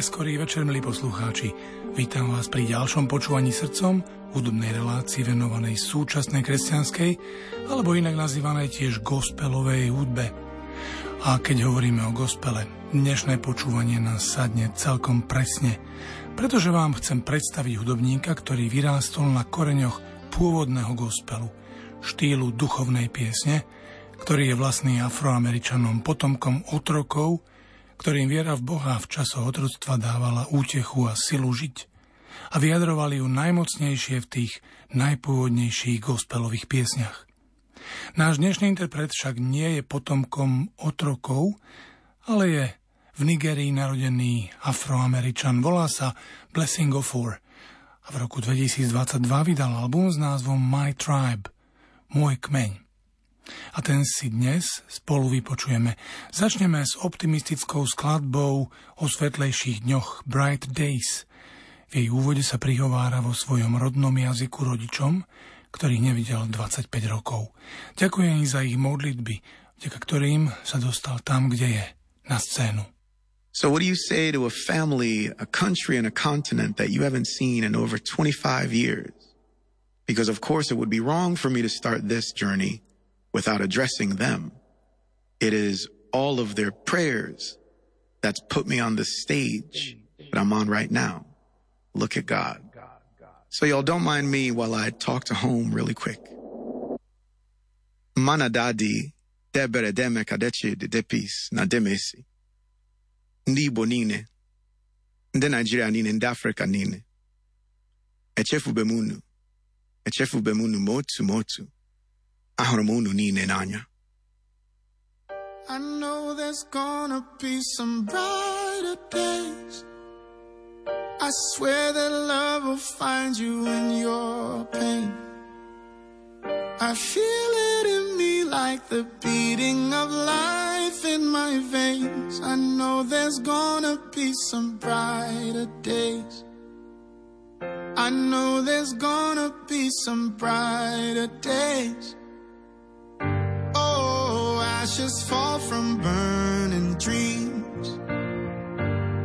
Neskorý večer, milí poslucháči. Vítam vás pri ďalšom počúvaní srdcom hudobnej relácii venovanej súčasnej kresťanskej, alebo inak nazývanej tiež gospelovej hudbe. A keď hovoríme o gospele, dnešné počúvanie nás sadne celkom presne, pretože vám chcem predstaviť hudobníka, ktorý vyrástol na koreňoch pôvodného gospelu, štýlu duchovnej piesne, ktorý je vlastný afroameričanom, potomkom otrokov, ktorým viera v Boha v časoch otroctva dávala útechu a silu žiť a vyjadrovali ju najmocnejšie v tých najpôvodnejších gospelových piesniach. Náš dnešný interpret však nie je potomkom otrokov, ale je v Nigerii narodený afroameričan. Volá sa Blessing of Four a v roku 2022 vydal album s názvom My Tribe, Môj kmeň a ten si dnes spolu vypočujeme. Začneme s optimistickou skladbou o svetlejších dňoch Bright Days. V jej úvode sa prihovára vo svojom rodnom jazyku rodičom, ktorých nevidel 25 rokov. Ďakujem za ich modlitby, vďaka ktorým sa dostal tam, kde je, na scénu. So what do you say to a family, a country and a continent that you haven't seen in over 25 years? Because of course it would be wrong for me to start this journey without addressing them. It is all of their prayers that's put me on the stage that I'm on right now. Look at God. So y'all don't mind me while I talk to home really quick. Manadadi debere deme kadechi de depis na demesi. Ndi Igbo niile, ndị Naijiria niile, ndị Afrịka niile. Echefube m unu, echefube m unu ma otu ma otu. I know there's gonna be some brighter days. I swear that love will find you in your pain. I feel it in me like the beating of life in my veins. I know there's gonna be some brighter days. I know there's gonna be some brighter days ashes fall from burning dreams.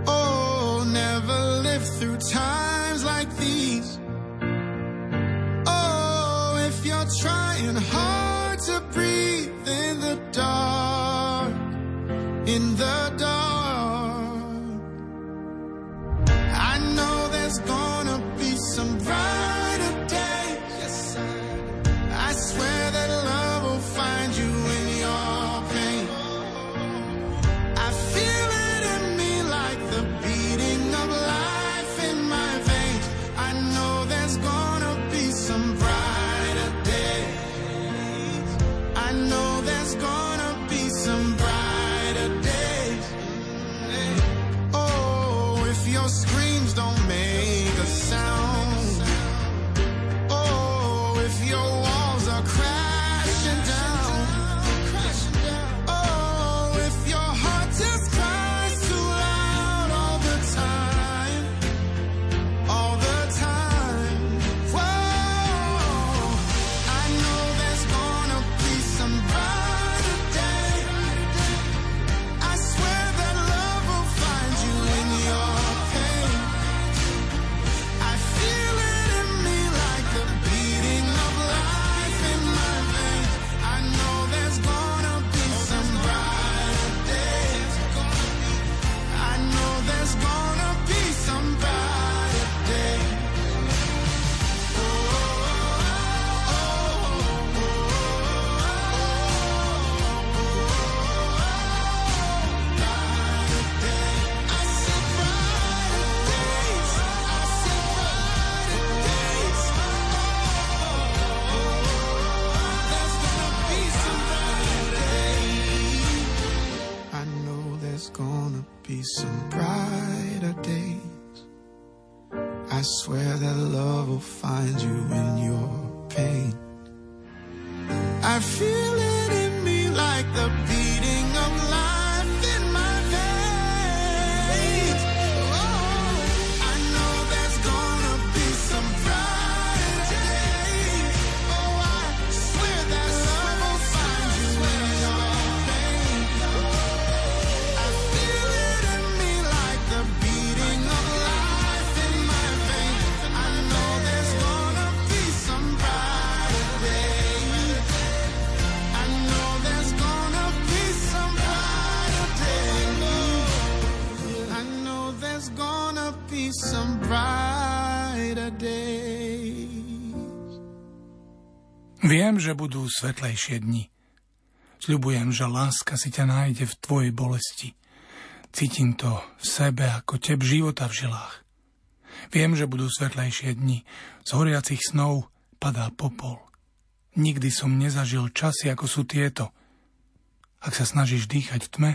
Oh, never live through times like these. Oh, if you're trying I feel Viem, že budú svetlejšie dni. Sľubujem, že láska si ťa nájde v tvojej bolesti. Cítim to v sebe ako teb života v žilách. Viem, že budú svetlejšie dni. Z horiacich snov padá popol. Nikdy som nezažil časy, ako sú tieto. Ak sa snažíš dýchať v tme,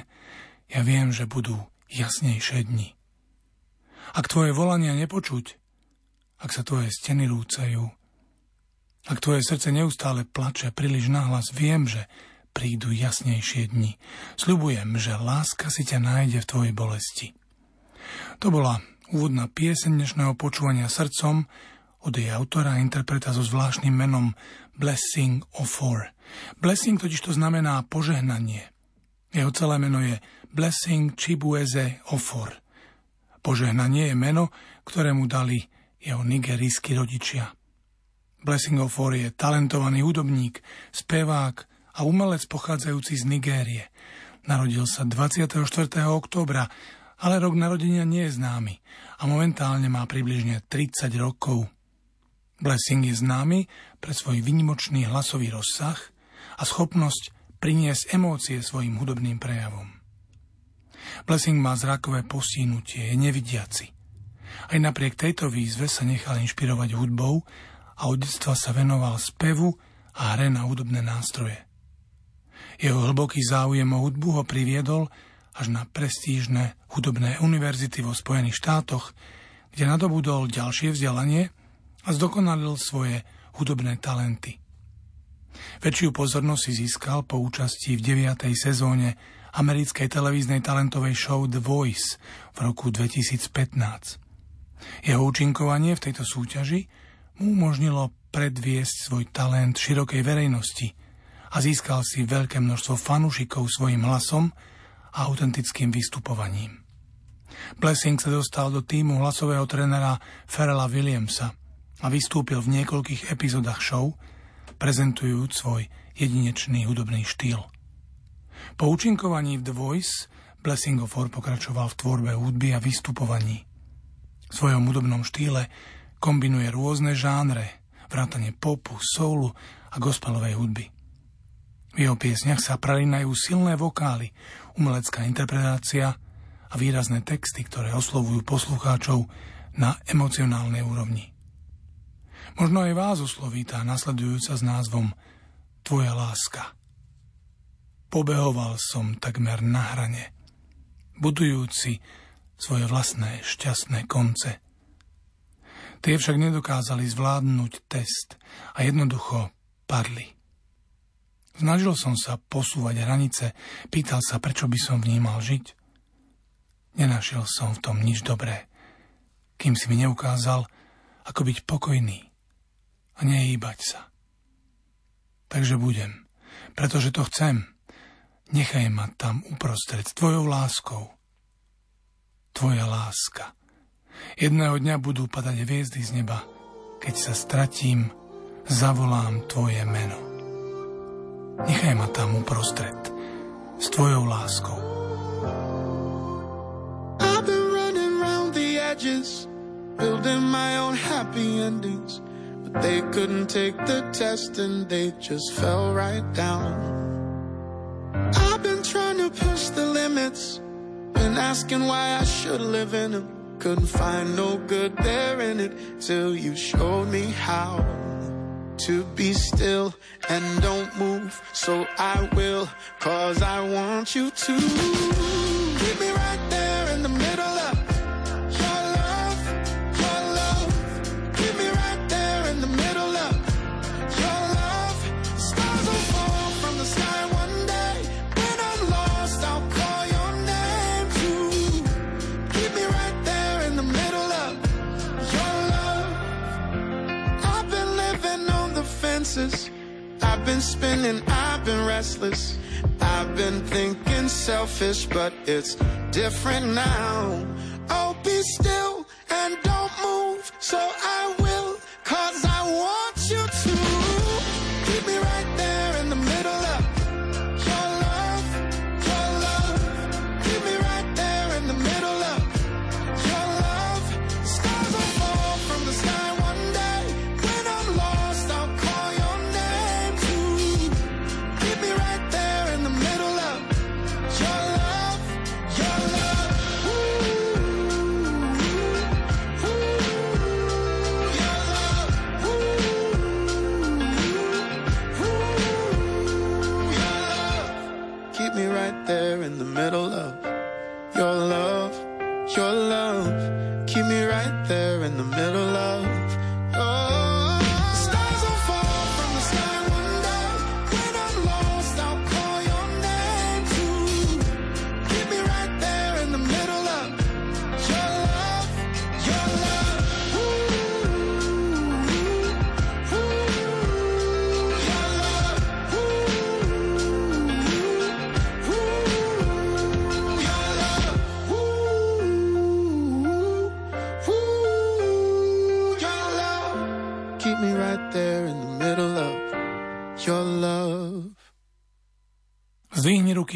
ja viem, že budú jasnejšie dni. Ak tvoje volania nepočuť, ak sa tvoje steny rúcajú, ak tvoje srdce neustále plače príliš nahlas, viem, že prídu jasnejšie dni. Sľubujem, že láska si ťa nájde v tvojej bolesti. To bola úvodná pieseň dnešného počúvania srdcom od jej autora a interpreta so zvláštnym menom Blessing of Four. Blessing totiž to znamená požehnanie. Jeho celé meno je Blessing Chibueze Ofor. Požehnanie je meno, ktoré mu dali jeho nigerijskí rodičia. Blessing Ofor je talentovaný hudobník, spevák a umelec pochádzajúci z Nigérie. Narodil sa 24. októbra, ale rok narodenia nie je známy a momentálne má približne 30 rokov. Blessing je známy pre svoj vynimočný hlasový rozsah a schopnosť priniesť emócie svojim hudobným prejavom. Blessing má zrakové postihnutie, je nevidiaci. Aj napriek tejto výzve sa nechal inšpirovať hudbou a od detstva sa venoval spevu a hre na hudobné nástroje. Jeho hlboký záujem o hudbu ho priviedol až na prestížne hudobné univerzity vo Spojených štátoch, kde nadobudol ďalšie vzdelanie a zdokonalil svoje hudobné talenty. Väčšiu pozornosť si získal po účasti v 9. sezóne americkej televíznej talentovej show The Voice v roku 2015. Jeho účinkovanie v tejto súťaži mu umožnilo predviesť svoj talent širokej verejnosti a získal si veľké množstvo fanúšikov svojim hlasom a autentickým vystupovaním. Blessing sa dostal do týmu hlasového trenera Ferela Williamsa a vystúpil v niekoľkých epizódach show, prezentujúc svoj jedinečný hudobný štýl. Po účinkovaní v The Voice Blessing of Four pokračoval v tvorbe hudby a vystupovaní. V svojom hudobnom štýle Kombinuje rôzne žánre, vrátane popu, soulu a gospelovej hudby. V jeho piesniach sa pralinajú silné vokály, umelecká interpretácia a výrazné texty, ktoré oslovujú poslucháčov na emocionálnej úrovni. Možno aj vás osloví tá nasledujúca s názvom Tvoja láska. Pobehoval som takmer na hrane, budujúci svoje vlastné šťastné konce – Tie však nedokázali zvládnuť test a jednoducho padli. Snažil som sa posúvať hranice, pýtal sa, prečo by som v nej mal žiť. Nenašiel som v tom nič dobré, kým si mi neukázal, ako byť pokojný a nehýbať sa. Takže budem, pretože to chcem. Nechaj ma tam uprostred tvojou láskou. Tvoja láska. Jedného dňa budú padať hviezdy z neba. Keď sa stratím, zavolám tvoje meno. Nechaj ma tam uprostred s tvojou láskou. I've been running round the edges, building my own happy endings. But they couldn't take the test and they just fell right down. I've been trying to push the limits, been asking why I should live in them. Couldn't find no good there in it till you showed me how to be still and don't move. So I will, cause I want you to been spinning, I've been restless. I've been thinking selfish, but it's different now. Oh, be still and don't move, so I will, cause I want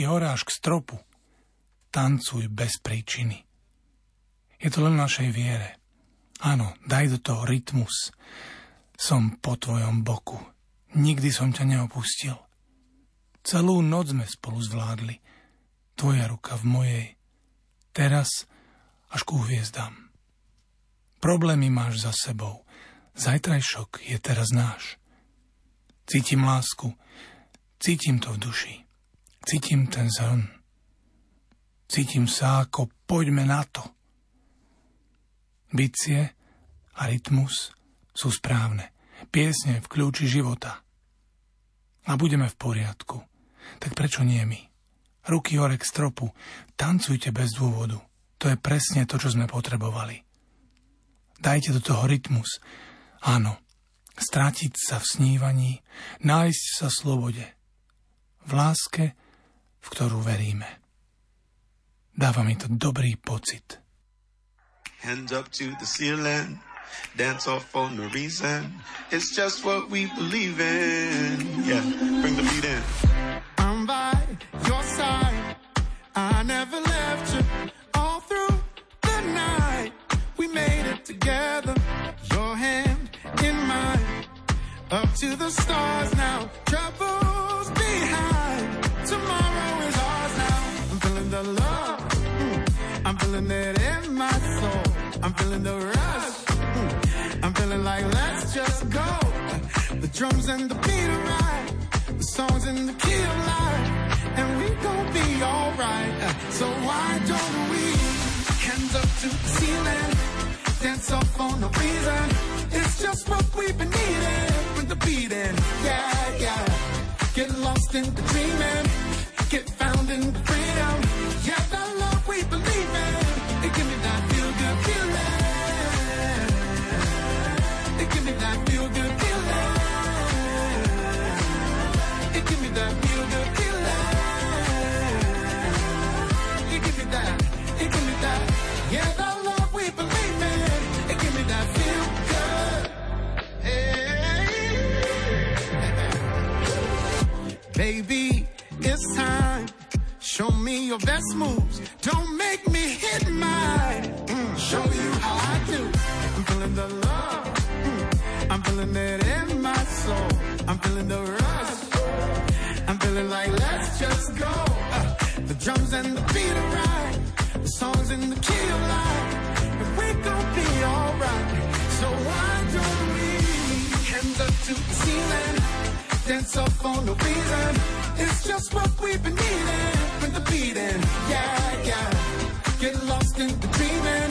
Hore až k stropu. Tancuj bez príčiny. Je to len našej viere. Áno, daj do toho rytmus. Som po tvojom boku. Nikdy som ťa neopustil. Celú noc sme spolu zvládli. Tvoja ruka v mojej. Teraz až ku hviezdám. Problémy máš za sebou. Zajtrajšok je teraz náš. Cítim lásku. Cítim to v duši. Cítim ten zhrn. Cítim sa ako poďme na to. Bicie a rytmus sú správne. Piesne v kľúči života. A budeme v poriadku. Tak prečo nie my? Ruky hore k stropu. Tancujte bez dôvodu. To je presne to, čo sme potrebovali. Dajte do toho rytmus. Áno, strátiť sa v snívaní, nájsť sa v slobode. V láske, v ktorú veríme. Dáva mi to dobrý pocit. Hands up to the ceiling. Dance off for no reason. It's just what we believe in. Yeah, bring the beat in. I'm by your side. I never left you all through the night. We made it together. Your hand in mine. Up to the stars now. Troubles behind. Tomorrow the love. Mm. I'm feeling it in my soul. I'm feeling the rush. Mm. I'm feeling like let's just go. The drums and the beat are right. The songs in the key of life. And we gon' be alright. So why don't we hands up to the ceiling? Dance off for no reason. It's just what we've been needing. With the beating, yeah, yeah. Get lost in the dreaming. Get found in the Baby, it's time. Show me your best moves. Don't make me hit mine. Mm, show you how I do. I'm feeling the love. Mm, I'm feeling it in my soul. I'm feeling the rush. I'm feeling like let's just go. Uh, the drums and the beat are right. The songs in the key of life. And we gon' be alright. So why don't we hands up to the ceiling? Up for no reason. It's just what we've been needing. With the beating, yeah, yeah. Get lost in the dreaming.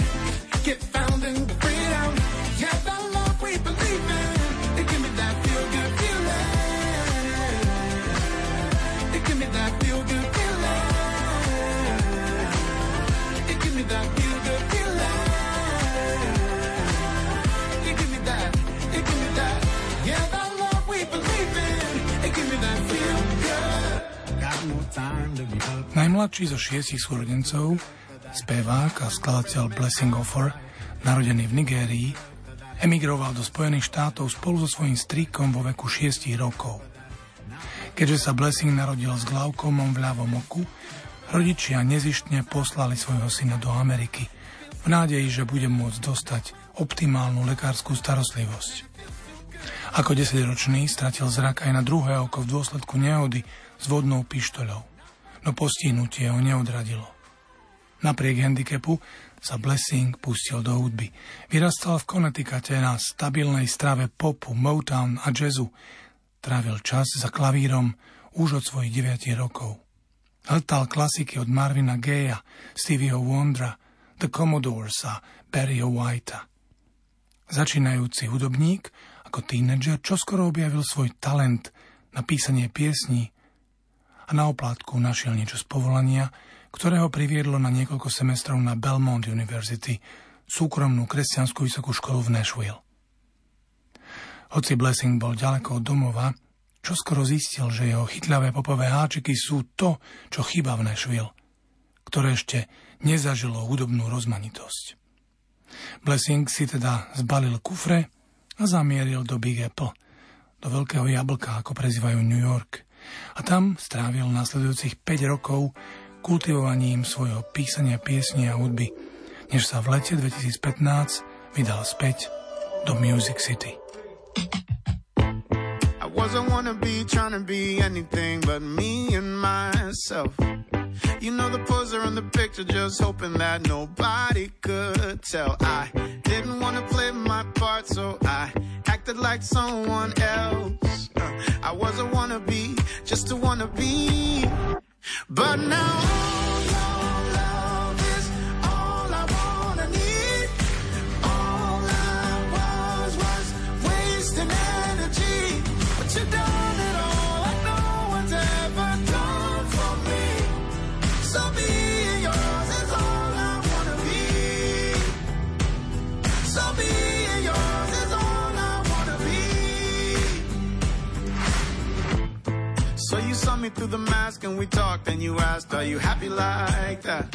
Najmladší zo šiestich súrodencov, spevák a skladateľ Blessing Offer, narodený v Nigérii, emigroval do Spojených štátov spolu so svojím strýkom vo veku 6 rokov. Keďže sa Blessing narodil s glaukomom v ľavom oku, rodičia nezištne poslali svojho syna do Ameriky v nádeji, že bude môcť dostať optimálnu lekárskú starostlivosť. Ako desaťročný stratil zrak aj na druhé oko v dôsledku nehody s vodnou pištoľou, no postihnutie ho neodradilo. Napriek handicapu sa Blessing pustil do hudby. Vyrastal v Connecticute na stabilnej strave popu, Motown a jazzu. Trávil čas za klavírom už od svojich 9 rokov. Hltal klasiky od Marvina Gaya, Stevieho Wondra, The Commodores a Barryho Whitea. Začínajúci hudobník ako tínedžer čoskoro objavil svoj talent na písanie piesní a na oplátku našiel niečo z povolania, ktoré ho priviedlo na niekoľko semestrov na Belmont University, súkromnú kresťanskú vysokú školu v Nashville. Hoci Blessing bol ďaleko od domova, čo skoro zistil, že jeho chytľavé popové háčiky sú to, čo chýba v Nashville, ktoré ešte nezažilo hudobnú rozmanitosť. Blessing si teda zbalil kufre a zamieril do Big Apple, do veľkého jablka, ako prezývajú New York. A tam strávil nasledujúcich 5 rokov kultivovaním svojho písania piesní a hudby, než sa v lete 2015 vydal späť do Music City. I wasn't wanna be trying to be anything but me and myself. You know the poser in the picture, just hoping that nobody could tell. I didn't want to play my part, so I acted like someone else. Uh, I wasn't wannabe, just a wannabe. But now. Me through the mask and we talked and you asked, are you happy like that?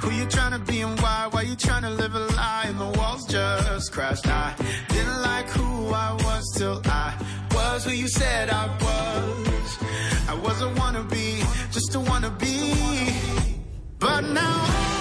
Who you trying to be and why? Why you trying to live a lie and the walls just crashed? I didn't like who I was till I was who you said I was. I wasn't wanna be, just a wanna be. But now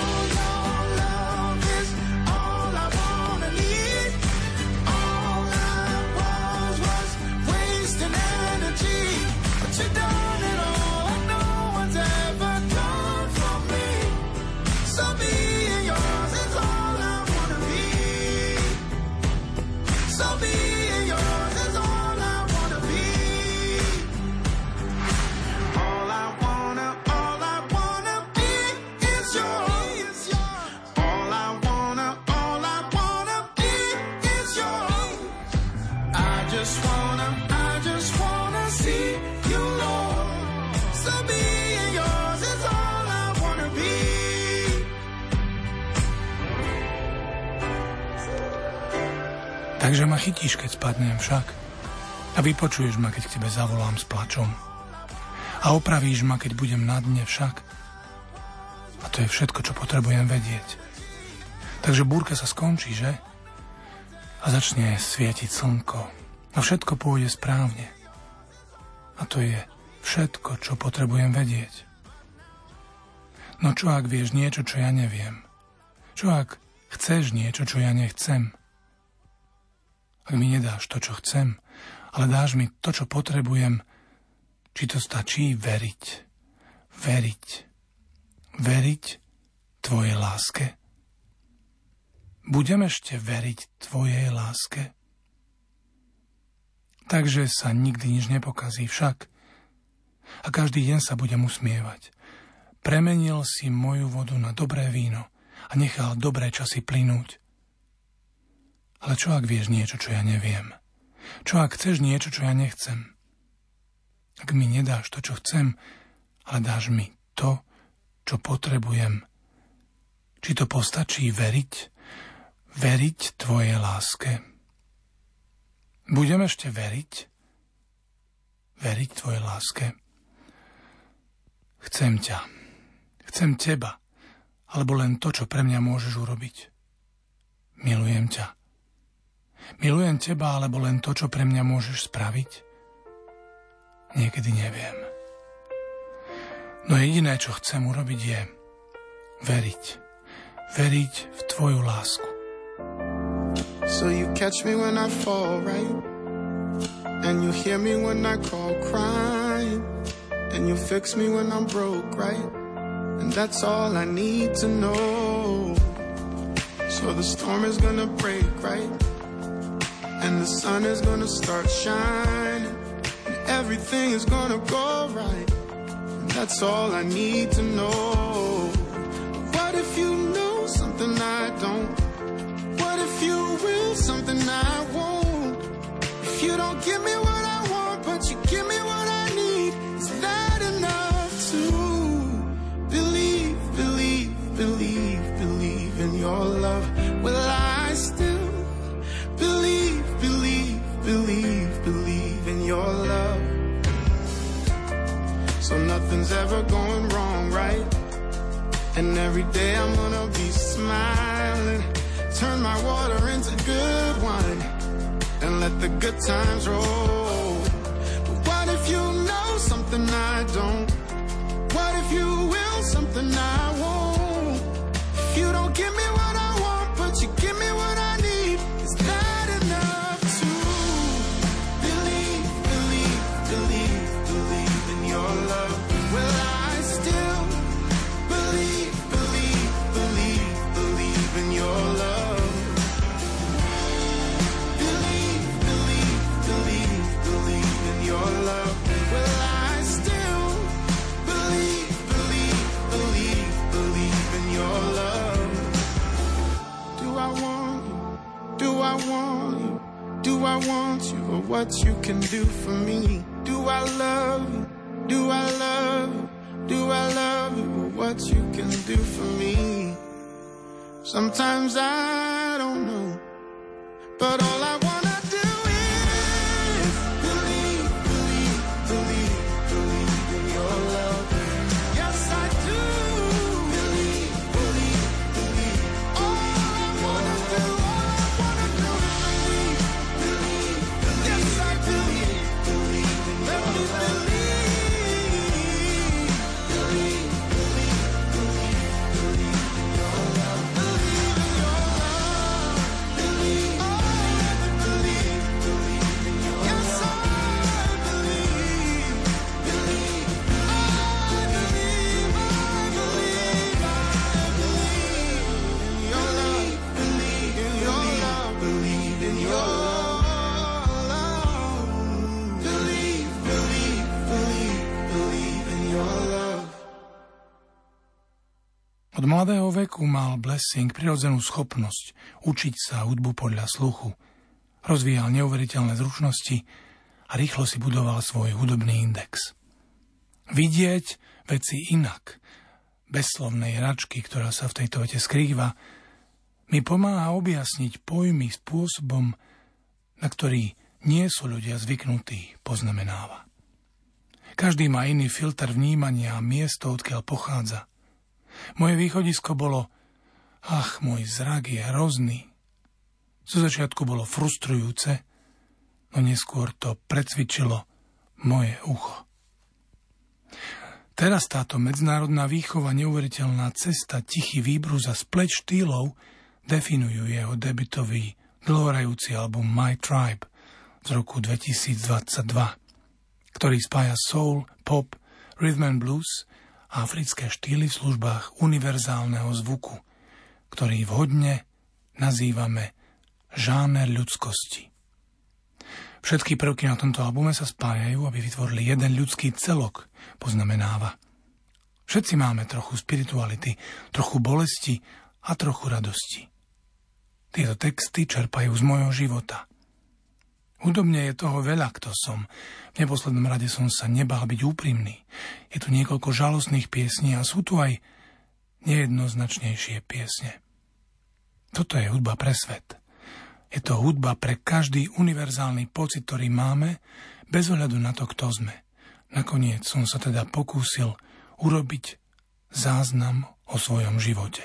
Takže ma chytíš, keď spadnem však. A vypočuješ ma, keď k tebe zavolám s plačom. A opravíš ma, keď budem na dne však. A to je všetko, čo potrebujem vedieť. Takže búrka sa skončí, že? A začne svietiť slnko. A všetko pôjde správne. A to je všetko, čo potrebujem vedieť. No čo ak vieš niečo, čo ja neviem? Čo ak chceš niečo, čo ja nechcem? Ak mi nedáš to, čo chcem, ale dáš mi to, čo potrebujem, či to stačí veriť. Veriť. Veriť Tvojej láske. Budem ešte veriť Tvojej láske? Takže sa nikdy nič nepokazí však. A každý deň sa budem usmievať. Premenil si moju vodu na dobré víno a nechal dobré časy plynúť. Ale čo ak vieš niečo, čo ja neviem? Čo ak chceš niečo, čo ja nechcem? Ak mi nedáš to, čo chcem, ale dáš mi to, čo potrebujem. Či to postačí veriť? Veriť tvojej láske? Budem ešte veriť? Veriť tvojej láske? Chcem ťa. Chcem teba. Alebo len to, čo pre mňa môžeš urobiť. Milujem ťa. Milujem teba, alebo len to, čo pre mňa môžeš spraviť? Niekedy neviem. No jediné, čo chcem urobiť, je veriť. Veriť v tvoju lásku. So you catch me when I fall, right? And you hear me when I call crying. And you fix me when I'm broke, right? And that's all I need to know. So the storm is gonna break, right? And the sun is gonna start shining, and everything is gonna go right. And that's all I need to know. What if you know something I don't? What if you will? something I won't. If you don't give me what nothing's ever going wrong, right? And every day I'm gonna be smiling. Turn my water into good wine and let the good times roll. But what if you know something I don't? What if you will something I won't? Can do for me? Do I love you? Do I love you? Do I love you what you can do for me? Sometimes I Blessing prirodzenú schopnosť učiť sa hudbu podľa sluchu. Rozvíjal neuveriteľné zručnosti a rýchlo si budoval svoj hudobný index. Vidieť veci inak, bez slovnej hračky, ktorá sa v tejto vete skrýva, mi pomáha objasniť pojmy spôsobom, na ktorý nie sú ľudia zvyknutí, poznamenáva. Každý má iný filter vnímania a miesto, odkiaľ pochádza. Moje východisko bolo, ach, môj zrak je hrozný. Zo začiatku bolo frustrujúce, no neskôr to precvičilo moje ucho. Teraz táto medzinárodná výchova, neuveriteľná cesta, tichý výbruz a spleč štýlov definujú jeho debitový dlhorajúci album My Tribe z roku 2022, ktorý spája soul, pop, rhythm and blues a africké štýly v službách univerzálneho zvuku, ktorý vhodne nazývame žáner ľudskosti. Všetky prvky na tomto albume sa spájajú, aby vytvorili jeden ľudský celok, poznamenáva. Všetci máme trochu spirituality, trochu bolesti a trochu radosti. Tieto texty čerpajú z mojho života. Hudobne je toho veľa, kto som. V neposlednom rade som sa nebal byť úprimný. Je tu niekoľko žalostných piesní a sú tu aj nejednoznačnejšie piesne. Toto je hudba pre svet. Je to hudba pre každý univerzálny pocit, ktorý máme, bez ohľadu na to, kto sme. Nakoniec som sa teda pokúsil urobiť záznam o svojom živote.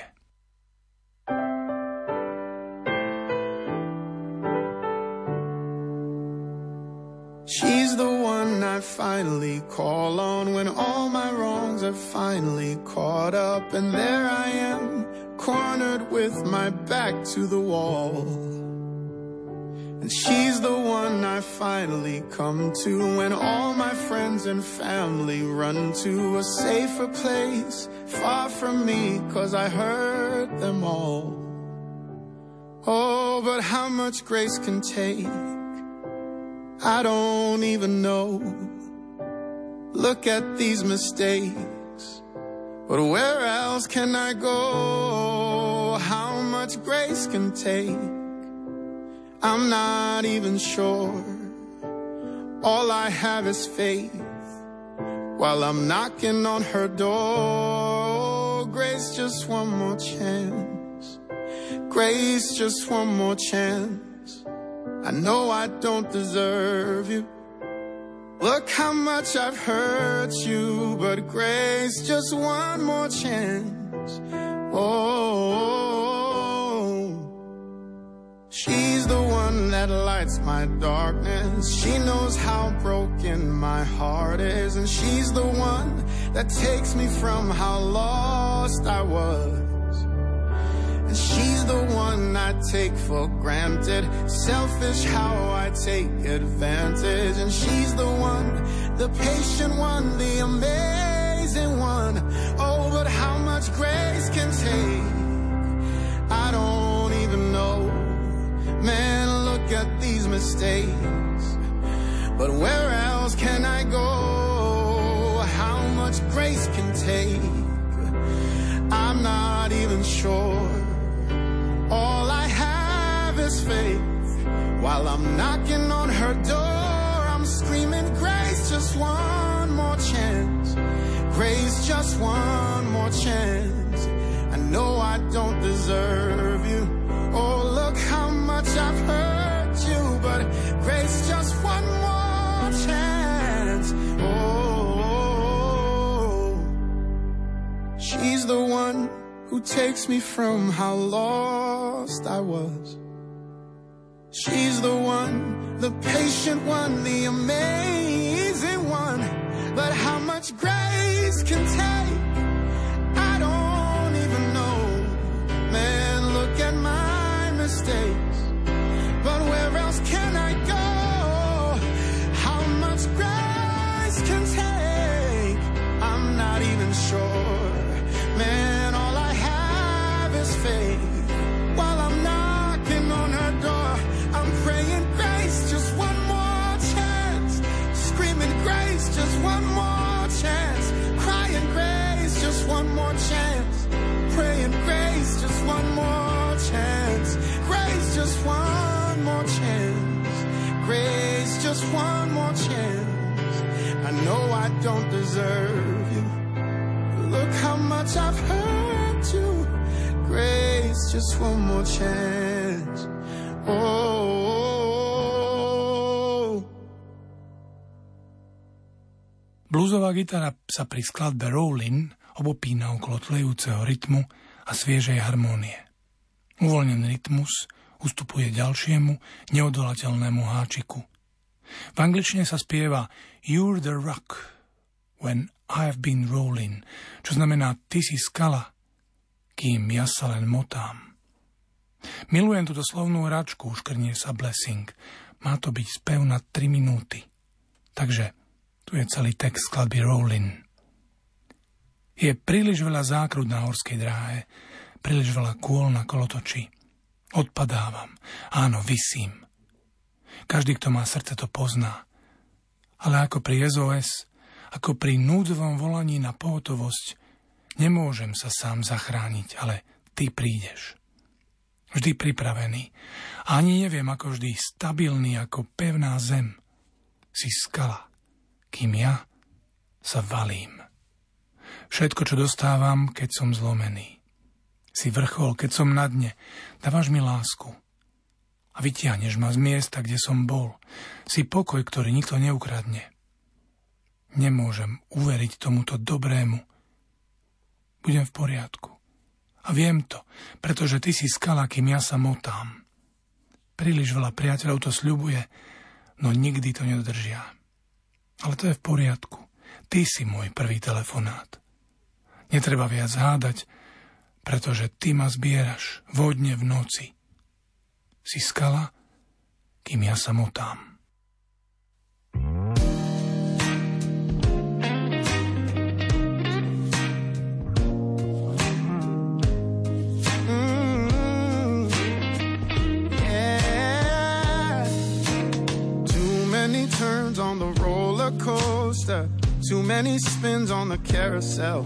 She's the I finally call on when all my wrongs are finally caught up. And there I am, cornered with my back to the wall. And she's the one I finally come to when all my friends and family run to a safer place far from me, cause I hurt them all. Oh, but how much grace can take? I don't even know. Look at these mistakes. But where else can I go? How much grace can take? I'm not even sure. All I have is faith while I'm knocking on her door. Grace, just one more chance. Grace, just one more chance. I know I don't deserve you. Look how much I've hurt you, but grace, just one more chance. Oh, she's the one that lights my darkness. She knows how broken my heart is, and she's the one that takes me from how lost I was. And she's the one I take for granted. Selfish how I take advantage. And she's the one, the patient one, the amazing one. Oh, but how much grace can take? I don't even know. Man, look at these mistakes. But where else can I go? How much grace can take? I'm not even sure. All I have is faith. While I'm knocking on her door, I'm screaming, Grace, just one more chance. Grace, just one more chance. I know I don't deserve you. Oh, look how much I've hurt you, but grace, just who takes me from how lost I was. She's the one, the patient one, the amazing one. But how much grace can take? I don't even know. Man, look at my mistakes. Deserve you. Look how much I've hurt you. Grace, just one more chance. Oh. Bluesová gitara sa pri skladbe Rollin obopína okolo tlejúceho rytmu a sviežej harmónie. Uvoľnený rytmus ustupuje ďalšiemu, neodolateľnému háčiku. V angličtine sa spieva You're the rock when I've been rolling, čo znamená ty si skala, kým ja sa len motám. Milujem túto slovnú hračku, škrnie sa Blessing. Má to byť spev na 3 minúty. Takže tu je celý text skladby Rollin. Je príliš veľa zákrut na horskej dráhe, príliš veľa kôl na kolotoči. Odpadávam. Áno, vysím. Každý, kto má srdce, to pozná. Ale ako pri SOS, ako pri núdzovom volaní na pohotovosť, nemôžem sa sám zachrániť, ale ty prídeš. Vždy pripravený. Ani neviem, ako vždy stabilný ako pevná zem. Si skala, kým ja sa valím. Všetko, čo dostávam, keď som zlomený. Si vrchol, keď som na dne. Dávaš mi lásku. A vytiahneš ma z miesta, kde som bol. Si pokoj, ktorý nikto neukradne. Nemôžem uveriť tomuto dobrému. Budem v poriadku. A viem to, pretože ty si skala, kým ja sa motám. Príliš veľa priateľov to sľubuje, no nikdy to nedodržia. Ale to je v poriadku. Ty si môj prvý telefonát. Netreba viac hádať, pretože ty ma zbieraš vodne v noci. Si skala, kým ja sa motám. Roller coaster, too many spins on the carousel.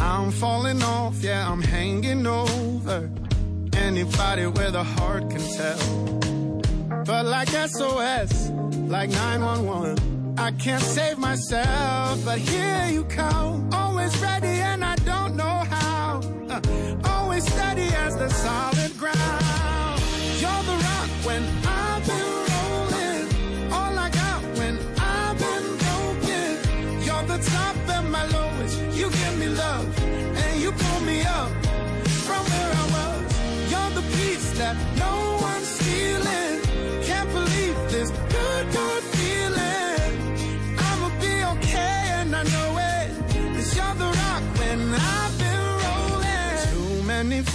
I'm falling off, yeah, I'm hanging over. Anybody with a heart can tell. But like SOS, like 911. I can't save myself, but here you come. Always ready, and I don't know how. Uh, always steady as the solid ground. You're the rock when been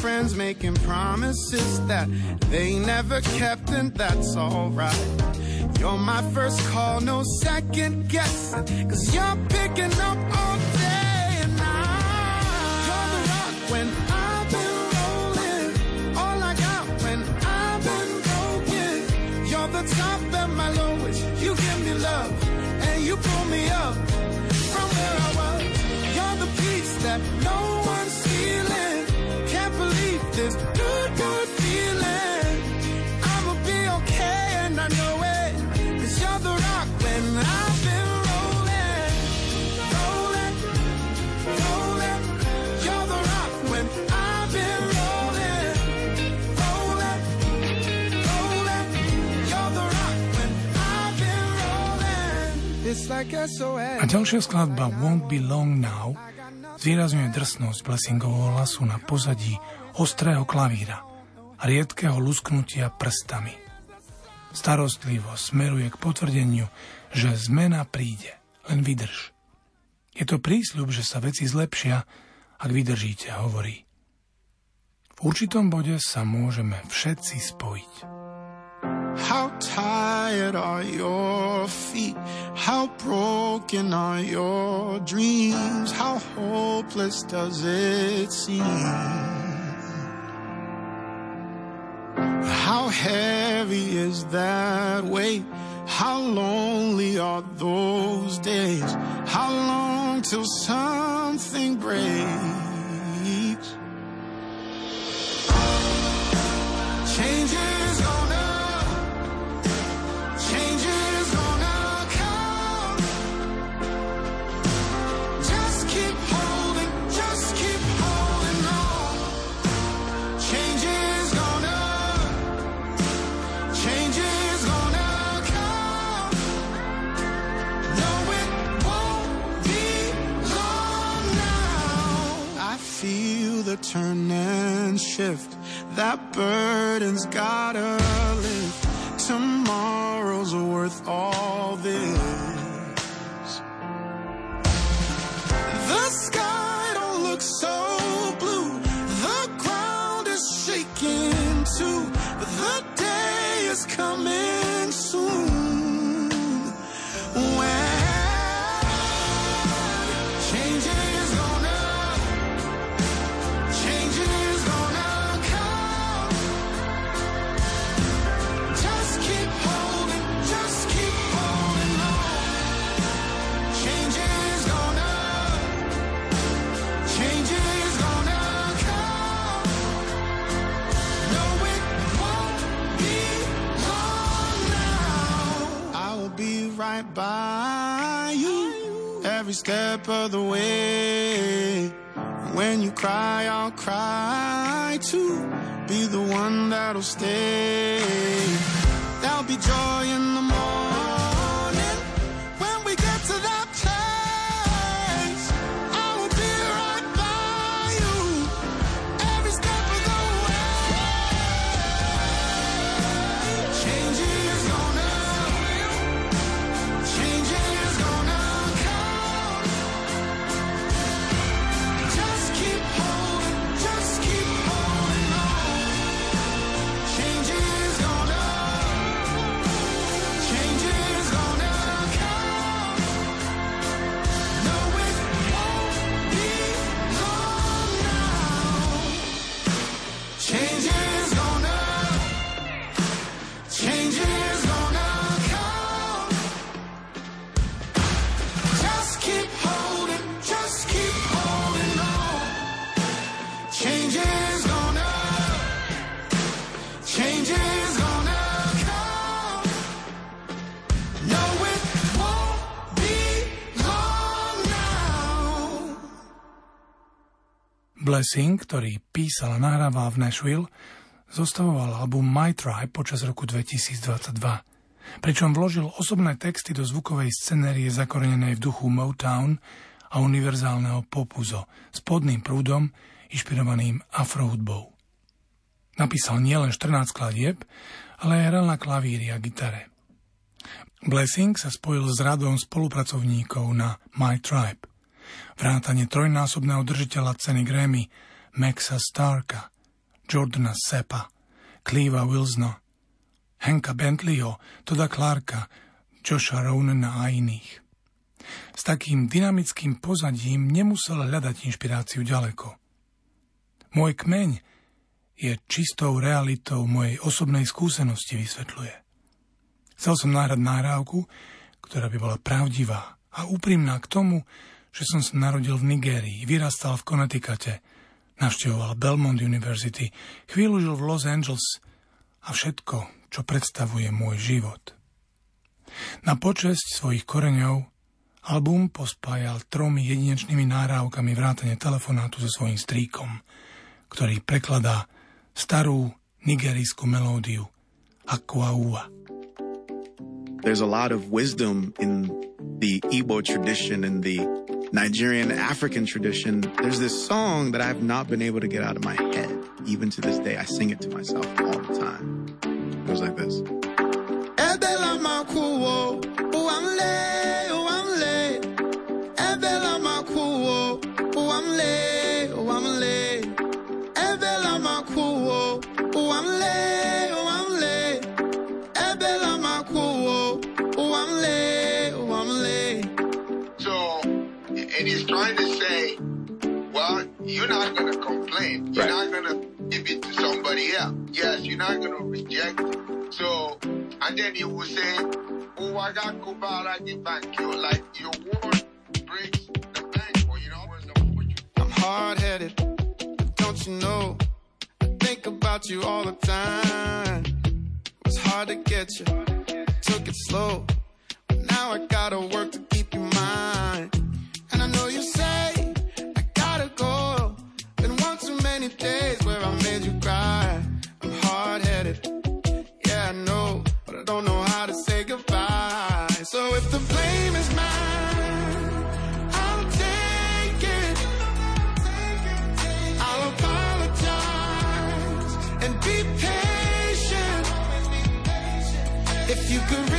friends making promises that they never kept, and that's alright. You're my first call, no second guessing. Cause you're picking up all day and night. You're the rock when I've been rolling. All I got when I've been broken. You're the top and my lowest. You give me love and you pull me up from where I was. You're the peace that no this good, good feeling. I'ma be okay and I know it. Cause you're the rock when I've been rolling. Rolling, rolling. You're the rock when I've been rolling. Rolling, rolling. You're the rock when I've been rolling. It's like SOS. A ďalšia skladba Won't Be Long Now zvýrazňuje drsnosť blessingového hlasu na pozadí ostrého klavíra riedkého lusknutia prstami. Starostlivo smeruje k potvrdeniu, že zmena príde, len vydrž. Je to prísľub, že sa veci zlepšia, ak vydržíte, hovorí. V určitom bode sa môžeme všetci spojiť. How tired are your feet? How broken are your dreams? How hopeless does it seem? How heavy is that weight? How lonely are those days? How long till something breaks? Turn and shift. That burden's gotta lift. Tomorrow's worth all this. The sky don't look so right by you every step of the way. When you cry, I'll cry too. Be the one that'll stay. There'll be joy in the morning Blessing, ktorý písal a nahrával v Nashville, zostavoval album My Tribe počas roku 2022, pričom vložil osobné texty do zvukovej scenérie zakorenenej v duchu Motown a univerzálneho popuzo s podným prúdom, inšpirovaným afrohudbou. Napísal nielen 14 kladieb, ale aj hral na klavíri a gitare. Blessing sa spojil s radom spolupracovníkov na My Tribe vrátane trojnásobného držiteľa ceny Grammy Maxa Starka, Jordana Seppa, Cleva Wilsona, Henka Bentleyho, Toda Clarka, Josha Ronana a iných. S takým dynamickým pozadím nemusel hľadať inšpiráciu ďaleko. Môj kmeň je čistou realitou mojej osobnej skúsenosti, vysvetľuje. Chcel som náhrať náhrávku, ktorá by bola pravdivá a úprimná k tomu, že som sa narodil v Nigérii, vyrastal v Connecticute, navštevoval Belmont University, chvíľu žil v Los Angeles a všetko, čo predstavuje môj život. Na počesť svojich koreňov album pospájal tromi jedinečnými náhrávkami vrátane telefonátu so svojím stríkom, ktorý prekladá starú nigerijskú melódiu Aquaua. There's a lot of wisdom in the Igbo tradition and the Nigerian African tradition, there's this song that I've not been able to get out of my head. Even to this day, I sing it to myself all the time. It goes like this. You're not going to complain. You're not going to give it to somebody else. Yes, you're not going to reject it. So, and then you will say, oh, I got Kubara the bank. You're like your word breaks the bank for you know. I'm hard headed, don't you know? I think about you all the time. It was hard to get you, took it slow. But now I gotta work to keep you mine. And I know you say many days where I made you cry. I'm hard headed. Yeah, I know, but I don't know how to say goodbye. So if the blame is mine, I'll take it. I'll apologize and be patient. If you could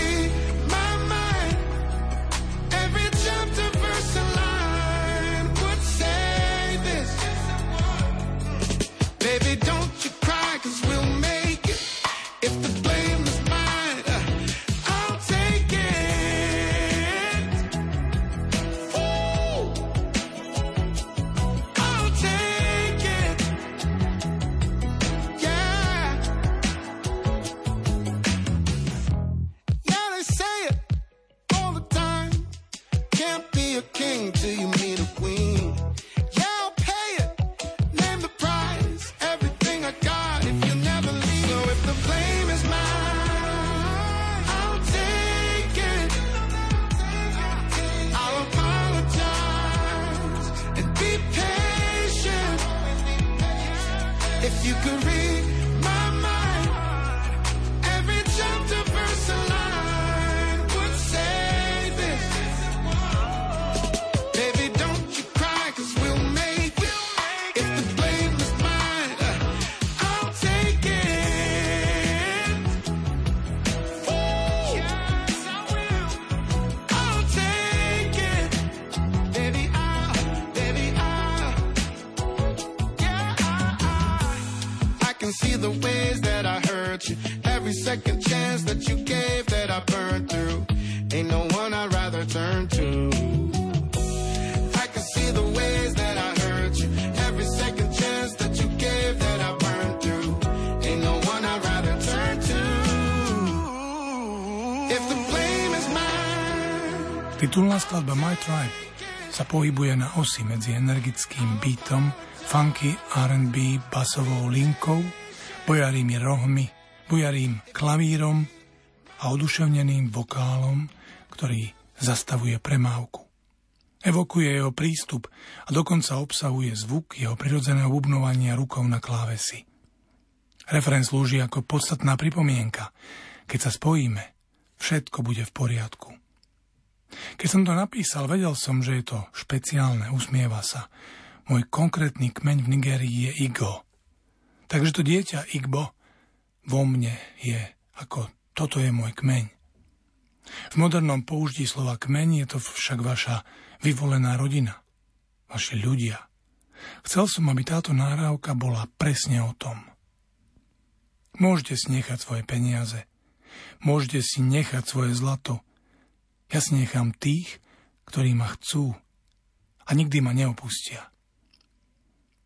read Titulná skladba My Tribe sa pohybuje na osi medzi energickým beatom, funky R&B basovou linkou, bojarými rohmi, bujarým klavírom a oduševneným vokálom, ktorý zastavuje premávku. Evokuje jeho prístup a dokonca obsahuje zvuk jeho prirodzeného bubnovania rukou na klávesi. Referenc slúži ako podstatná pripomienka. Keď sa spojíme, všetko bude v poriadku. Keď som to napísal, vedel som, že je to špeciálne, usmieva sa. Môj konkrétny kmeň v Nigerii je Igbo. Takže to dieťa Igbo vo mne je ako toto je môj kmeň. V modernom použití slova kmeň je to však vaša vyvolená rodina, vaši ľudia. Chcel som, aby táto náravka bola presne o tom. Môžete si nechať svoje peniaze, môžete si nechať svoje zlato. Ja si nechám tých, ktorí ma chcú a nikdy ma neopustia.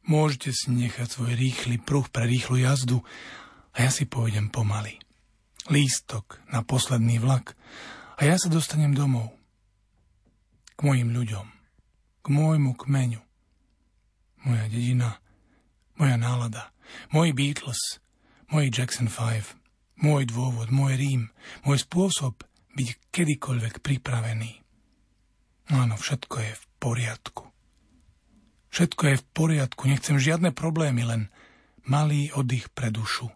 Môžete si nechať svoj rýchly pruh pre rýchlu jazdu a ja si pôjdem pomaly. Lístok na posledný vlak a ja sa dostanem domov k mojim ľuďom, k môjmu kmeňu. Moja dedina, moja nálada, môj Beatles, môj Jackson 5, môj dôvod, môj Rím, môj spôsob byť kedykoľvek pripravený. No áno, všetko je v poriadku. Všetko je v poriadku, nechcem žiadne problémy, len malý oddych pre dušu.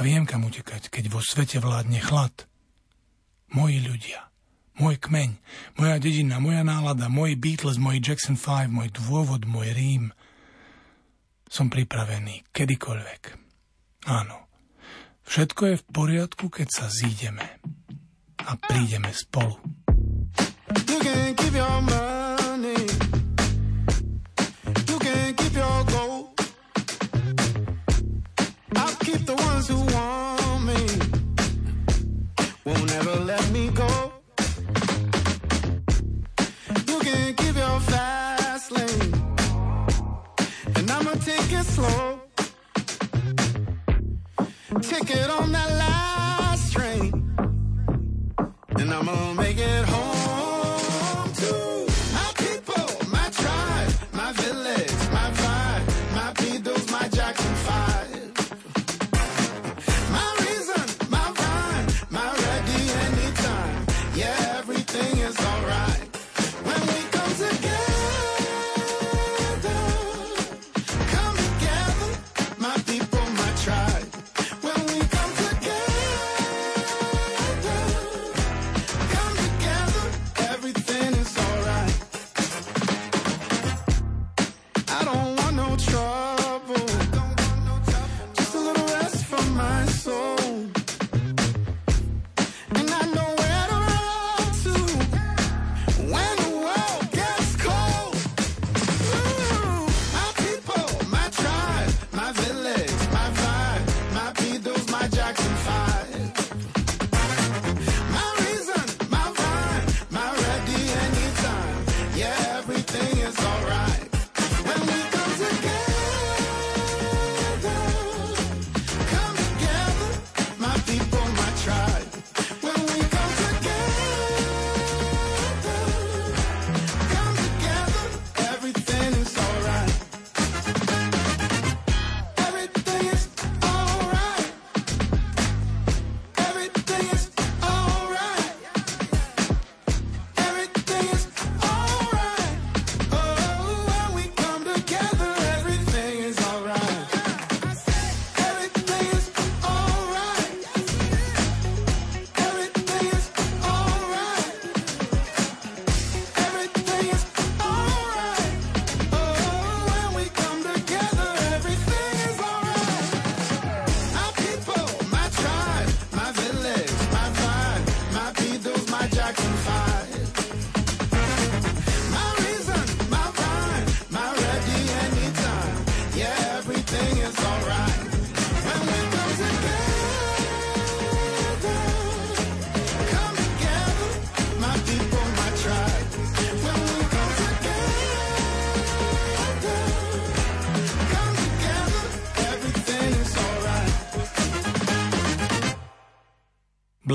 A viem, kam utekať, keď vo svete vládne chlad. Moji ľudia môj kmeň, moja dedina, moja nálada, môj Beatles, môj Jackson 5, môj dôvod, môj Rím. Som pripravený kedykoľvek. Áno, všetko je v poriadku, keď sa zídeme a prídeme spolu. You can keep your money. Won't ever let me go. take it slow. Take it on that last train. And I'm gonna make it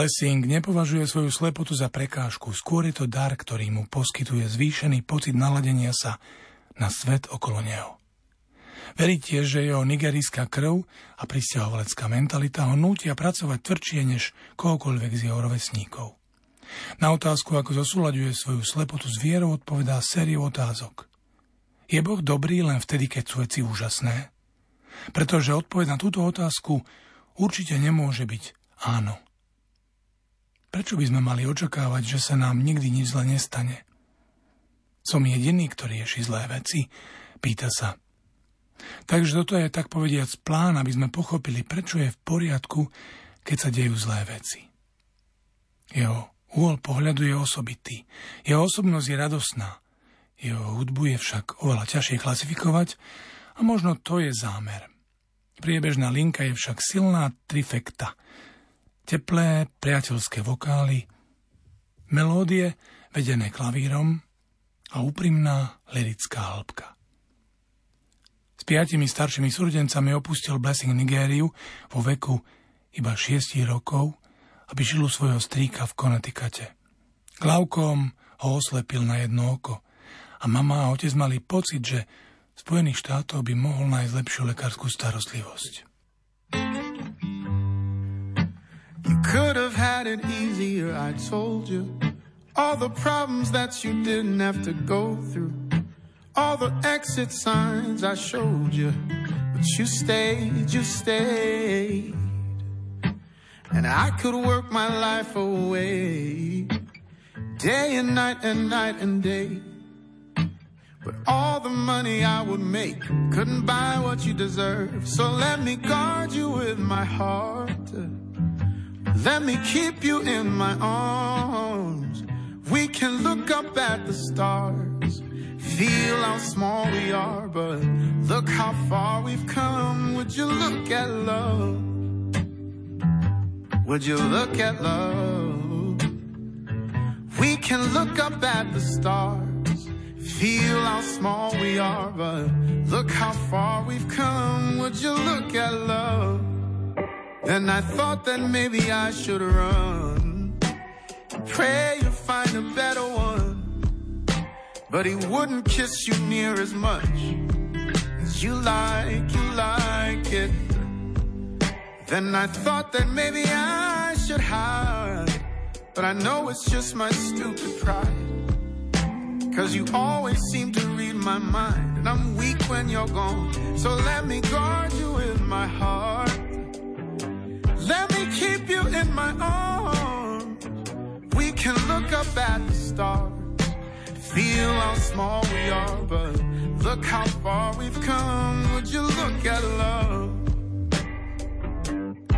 Blessing nepovažuje svoju slepotu za prekážku, skôr je to dar, ktorý mu poskytuje zvýšený pocit naladenia sa na svet okolo neho. Verí tiež, že jeho nigerijská krv a pristahovalecká mentalita ho nútia pracovať tvrdšie než kohokoľvek z jeho rovesníkov. Na otázku, ako zosúľaďuje svoju slepotu s vierou, odpovedá sériu otázok. Je Boh dobrý len vtedy, keď sú veci úžasné? Pretože odpoveď na túto otázku určite nemôže byť áno. Prečo by sme mali očakávať, že sa nám nikdy nič zle nestane? Som jediný, ktorý rieši zlé veci? Pýta sa. Takže toto je tak povediac plán, aby sme pochopili, prečo je v poriadku, keď sa dejú zlé veci. Jeho úhol pohľadu je osobitý. Jeho osobnosť je radosná. Jeho hudbu je však oveľa ťažšie klasifikovať a možno to je zámer. Priebežná linka je však silná trifekta – Teplé, priateľské vokály, melódie vedené klavírom a úprimná lirická hĺbka. S piatimi staršími súrodencami opustil Blessing Nigériu vo veku iba 6 rokov, aby u svojho strýka v Connecticute. Glaukom ho oslepil na jedno oko a mama a otec mali pocit, že Spojených štátov by mohol nájsť lepšiu lekárskú starostlivosť. You could have had it easier, I told you. All the problems that you didn't have to go through. All the exit signs I showed you. But you stayed, you stayed. And I could work my life away. Day and night and night and day. But all the money I would make couldn't buy what you deserve. So let me guard you with my heart. Let me keep you in my arms. We can look up at the stars, feel how small we are, but look how far we've come. Would you look at love? Would you look at love? We can look up at the stars, feel how small we are, but look how far we've come. Would you look at love? And I thought that maybe I should run. Pray you find a better one. But he wouldn't kiss you near as much as you like, you like it. Then I thought that maybe I should hide. But I know it's just my stupid pride. Cause you always seem to read my mind. And I'm weak when you're gone. So let me guard you with my heart. Let me keep you in my arms. We can look up at the stars, feel how small we are, but look how far we've come. Would you look at love?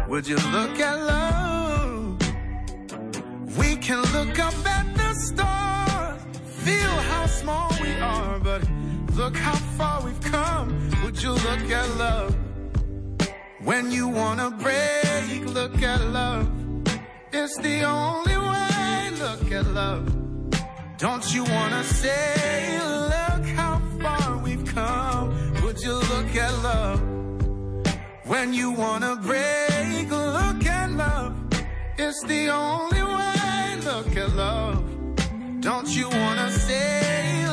Would you look at love? We can look up at the stars, feel how small we are, but look how far we've come. Would you look at love? When you wanna break, look at love. It's the only way, look at love. Don't you wanna say, look how far we've come? Would you look at love? When you wanna break, look at love. It's the only way, look at love. Don't you wanna say,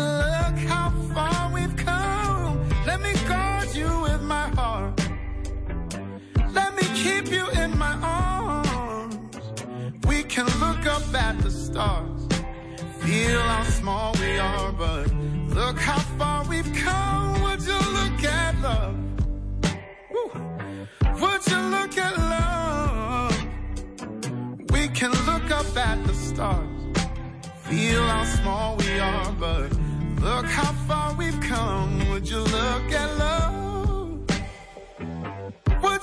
Let me keep you in my arms. We can look up at the stars, feel how small we are, but look how far we've come. Would you look at love? Woo. Would you look at love? We can look up at the stars, feel how small we are, but look how far we've come. Would you look at love?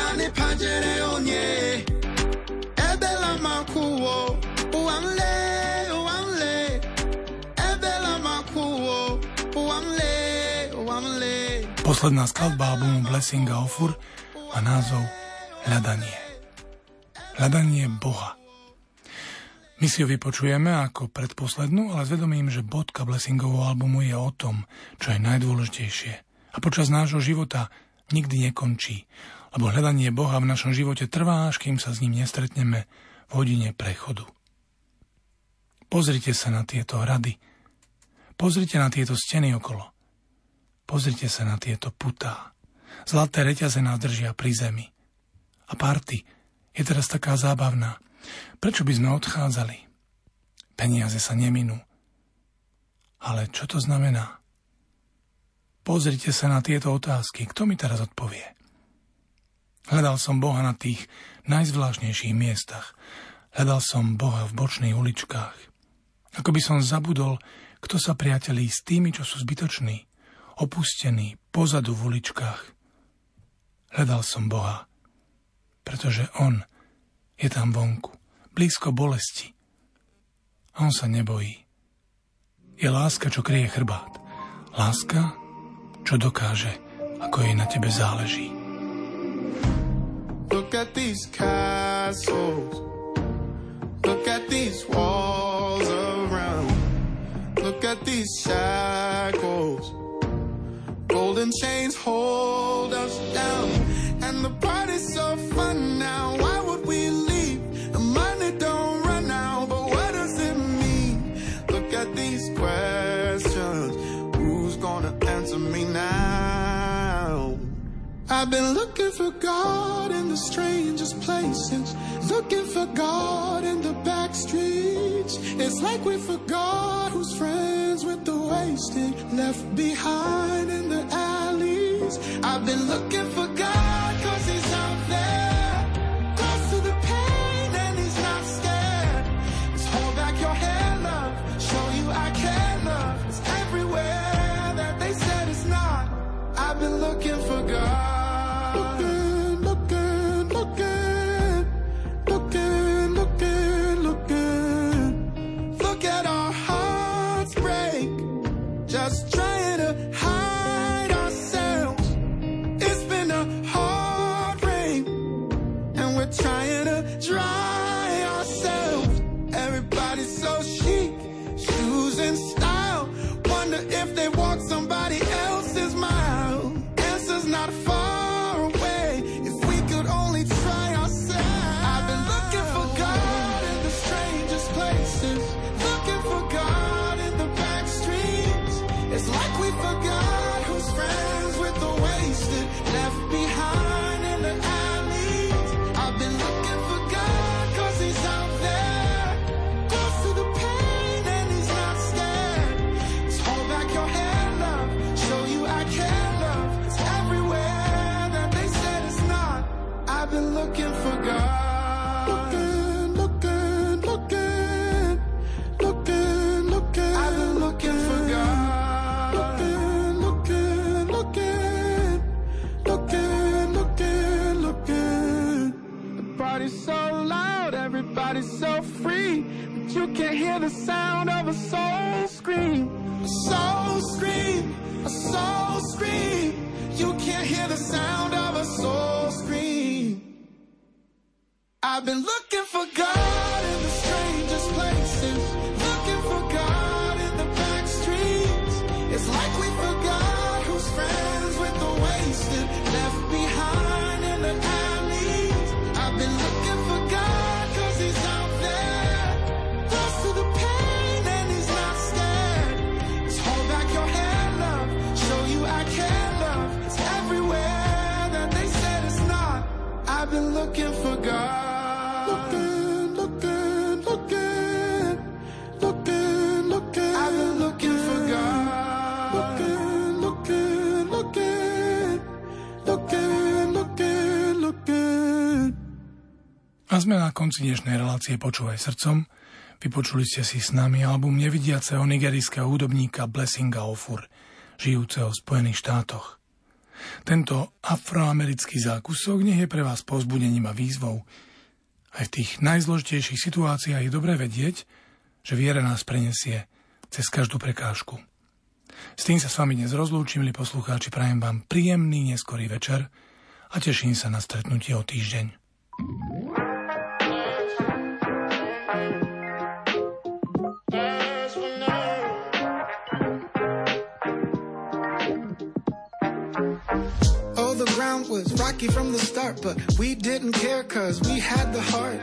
ịgani pajere onye ebela makwuo ụwa nle ụwa nle ebela makwuo ụwa nle ụwa nle Posledná skladba albumu Blessing a Ofur má názov Hľadanie. Hľadanie Boha. My si ju vypočujeme ako predposlednú, ale s vedomím, že bodka Blessingovho albumu je o tom, čo je najdôležitejšie. A počas nášho života nikdy nekončí, lebo hľadanie Boha v našom živote trvá, až kým sa s ním nestretneme v hodine prechodu. Pozrite sa na tieto hrady. Pozrite na tieto steny okolo. Pozrite sa na tieto putá. Zlaté reťaze nás držia pri zemi. A party je teraz taká zábavná – Prečo by sme odchádzali? Peniaze sa neminú. Ale čo to znamená? Pozrite sa na tieto otázky. Kto mi teraz odpovie? Hľadal som Boha na tých najzvláštnejších miestach. Hľadal som Boha v bočných uličkách. Ako by som zabudol, kto sa priatelí s tými, čo sú zbytoční, opustení, pozadu v uličkách. Hľadal som Boha, pretože On je tam vonku, blízko bolesti. A on sa nebojí. Je láska, čo kryje chrbát. Láska, čo dokáže, ako jej na tebe záleží. Look at these castles. Look at these walls around. Look at these shackles. Golden chains hold us down. And the party's so I've been looking for God in the strangest places, looking for God in the back streets. It's like we forgot who's friends with the wasted, left behind in the alleys. I've been looking for God cause he's out there, close to the pain and he's not scared. Just hold back your head, love, show you I care, love. It's everywhere that they said it's not. I've been looking for God. can hear the sound of a soul scream. A soul scream, a soul scream. You can't hear the sound of a soul scream. I've been looking for God in the strangest place. Sme na konci dnešnej relácie Počúvaj srdcom. Vypočuli ste si s nami album nevidiaceho nigerijského hudobníka Blessinga Ofur, žijúceho v Spojených štátoch. Tento afroamerický zákusok nech je pre vás povzbudením a výzvou. Aj v tých najzložitejších situáciách je dobré vedieť, že viera nás prenesie cez každú prekážku. S tým sa s vami dnes rozlúčim, milí poslucháči, prajem vám príjemný neskorý večer a teším sa na stretnutie o týždeň. Was rocky from the start, but we didn't care cause we had the heart.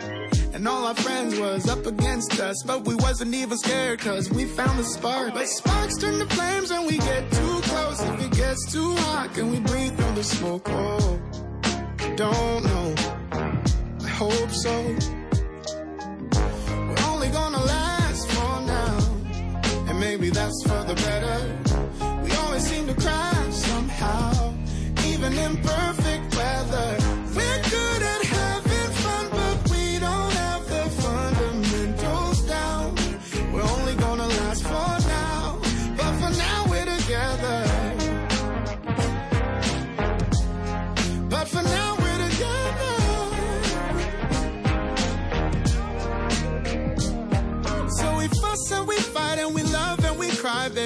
And all our friends was up against us, but we wasn't even scared cause we found the spark. But sparks turn to flames and we get too close. If it gets too hot, can we breathe through the smoke? Oh, don't know. I hope so. We're only gonna last for now, and maybe that's for the better. We always seem to cry somehow, even in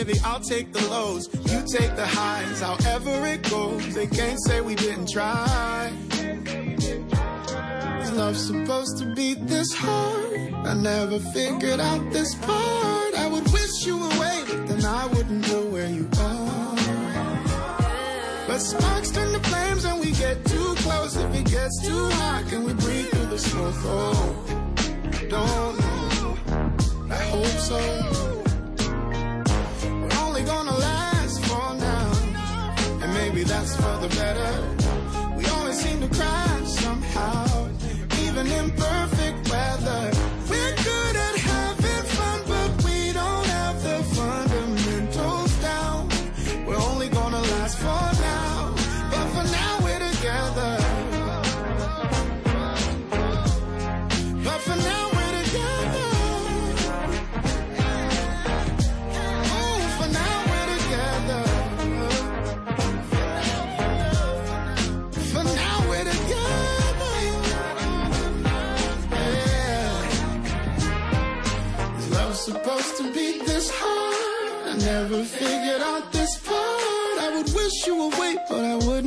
baby. I'll take the lows, you take the highs. However it goes, they can't say we didn't try. Is love supposed to be this hard? I never figured out this part. I would wish you away, but then I wouldn't know where you are. But sparks turn to flames and we get too close. If it gets too hot, can we breathe through the smoke? Oh, don't know. I hope so. Maybe that's for the better. We always seem to cry somehow, even in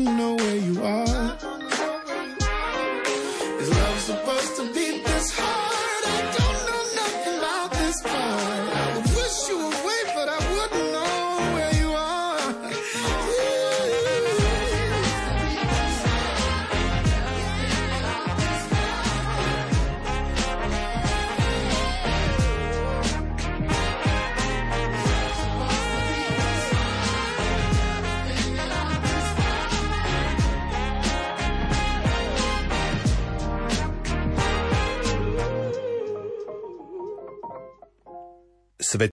know where you are.